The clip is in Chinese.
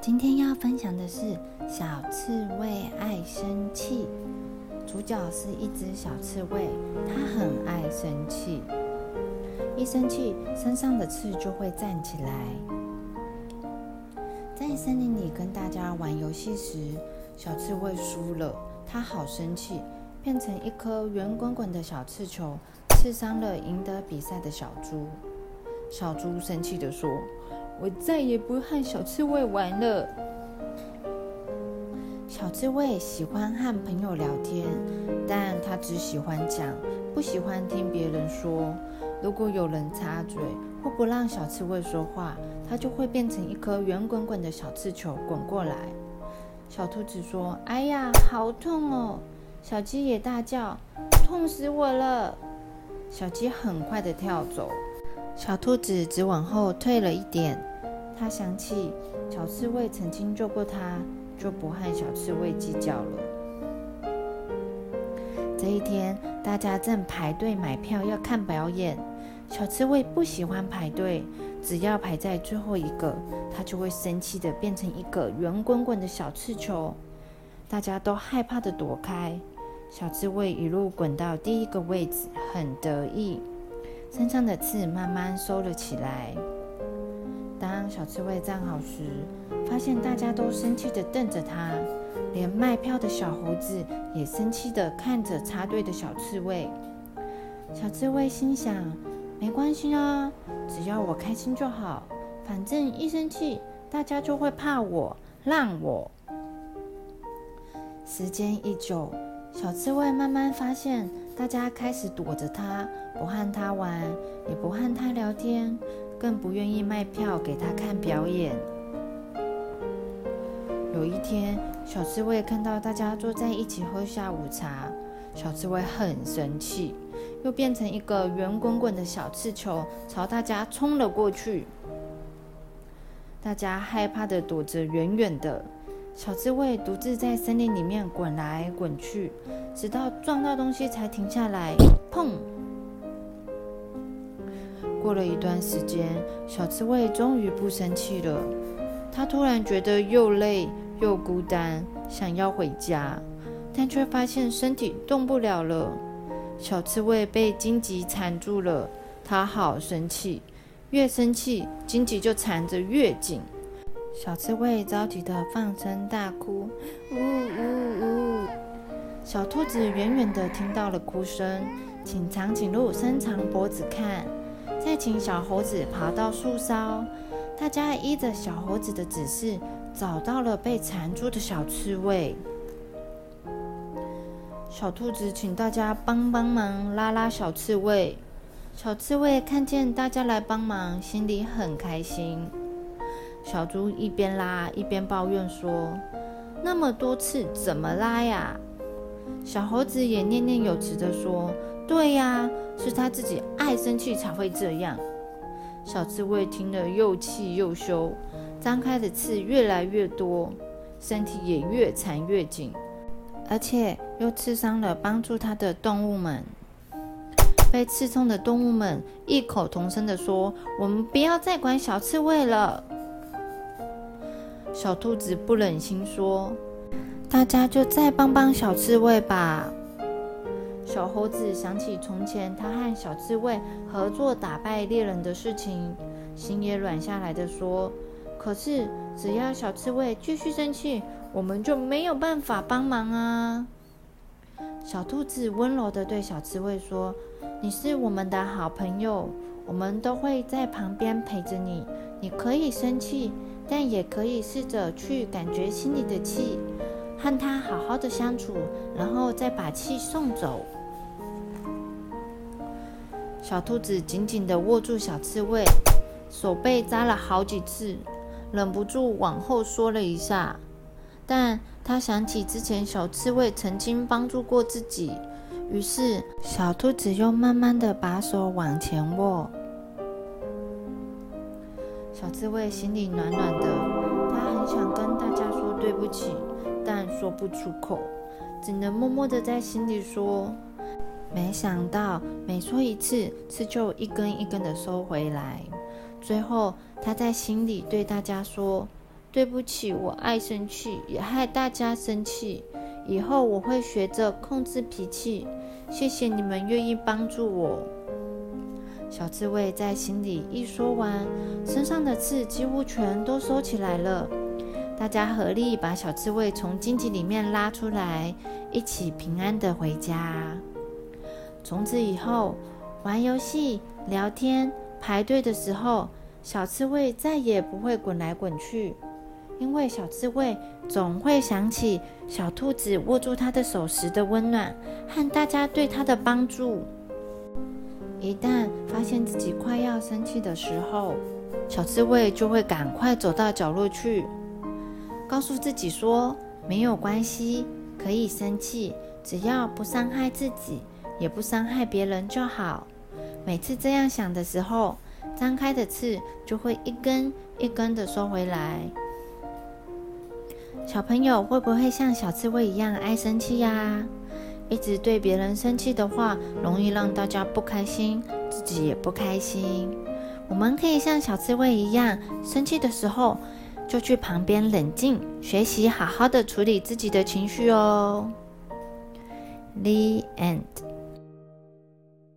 今天要分享的是《小刺猬爱生气》，主角是一只小刺猬，它很爱生气，一生气身上的刺就会站起来。在森林里跟大家玩游戏时，小刺猬输了，它好生气，变成一颗圆滚滚的小刺球，刺伤了赢得比赛的小猪。小猪生气地说。我再也不和小刺猬玩了。小刺猬喜欢和朋友聊天，但他只喜欢讲，不喜欢听别人说。如果有人插嘴或不让小刺猬说话，它就会变成一颗圆滚滚的小刺球滚过来。小兔子说：“哎呀，好痛哦！”小鸡也大叫：“痛死我了！”小鸡很快的跳走。小兔子只往后退了一点，它想起小刺猬曾经救过它，就不和小刺猬计较了。这一天，大家正排队买票要看表演。小刺猬不喜欢排队，只要排在最后一个，它就会生气的变成一个圆滚滚的小刺球。大家都害怕的躲开，小刺猬一路滚到第一个位置，很得意。身上的刺慢慢收了起来。当小刺猬站好时，发现大家都生气地瞪着它，连卖票的小猴子也生气地看着插队的小刺猬。小刺猬心想：没关系啊，只要我开心就好。反正一生气，大家就会怕我，让我。时间一久，小刺猬慢慢发现。大家开始躲着他，不和他玩，也不和他聊天，更不愿意卖票给他看表演。有一天，小刺猬看到大家坐在一起喝下午茶，小刺猬很生气，又变成一个圆滚滚的小刺球，朝大家冲了过去。大家害怕的躲着远远的。小刺猬独自在森林里面滚来滚去，直到撞到东西才停下来。砰！过了一段时间，小刺猬终于不生气了。它突然觉得又累又孤单，想要回家，但却发现身体动不了了。小刺猬被荆棘缠住了，它好生气，越生气荆棘就缠着越紧。小刺猬着急的放声大哭，呜呜呜！小兔子远远的听到了哭声，请长颈鹿伸长脖子看，再请小猴子爬到树梢。大家依着小猴子的指示，找到了被缠住的小刺猬。小兔子请大家帮帮忙，拉拉小刺猬。小刺猬看见大家来帮忙，心里很开心。小猪一边拉一边抱怨说：“那么多次怎么拉呀？”小猴子也念念有词地说：“对呀，是他自己爱生气才会这样。”小刺猬听了又气又羞，张开的刺越来越多，身体也越缠越紧，而且又刺伤了帮助它的动物们。被刺痛的动物们异口同声地说：“我们不要再管小刺猬了。”小兔子不忍心说：“大家就再帮帮小刺猬吧。”小猴子想起从前他和小刺猬合作打败猎人的事情，心也软下来的说：“可是只要小刺猬继续生气，我们就没有办法帮忙啊。”小兔子温柔的对小刺猬说：“你是我们的好朋友，我们都会在旁边陪着你。你可以生气。”但也可以试着去感觉心里的气，和他好好的相处，然后再把气送走。小兔子紧紧的握住小刺猬，手被扎了好几次，忍不住往后缩了一下。但他想起之前小刺猬曾经帮助过自己，于是小兔子又慢慢的把手往前握。小刺猬心里暖暖的，它很想跟大家说对不起，但说不出口，只能默默的在心里说：“没想到每说一次，刺就一根一根的收回来。最后，他在心里对大家说：“对不起，我爱生气，也害大家生气。以后我会学着控制脾气。谢谢你们愿意帮助我。”小刺猬在心里一说完，身上的刺几乎全都收起来了。大家合力把小刺猬从荆棘里面拉出来，一起平安的回家。从此以后，玩游戏、聊天、排队的时候，小刺猬再也不会滚来滚去，因为小刺猬总会想起小兔子握住它的手时的温暖和大家对它的帮助。一旦发现自己快要生气的时候，小刺猬就会赶快走到角落去，告诉自己说：“没有关系，可以生气，只要不伤害自己。”也不伤害别人就好。每次这样想的时候，张开的刺就会一根一根的收回来。小朋友会不会像小刺猬一样爱生气呀？一直对别人生气的话，容易让大家不开心，自己也不开心。我们可以像小刺猬一样，生气的时候就去旁边冷静，学习好好的处理自己的情绪哦。The end.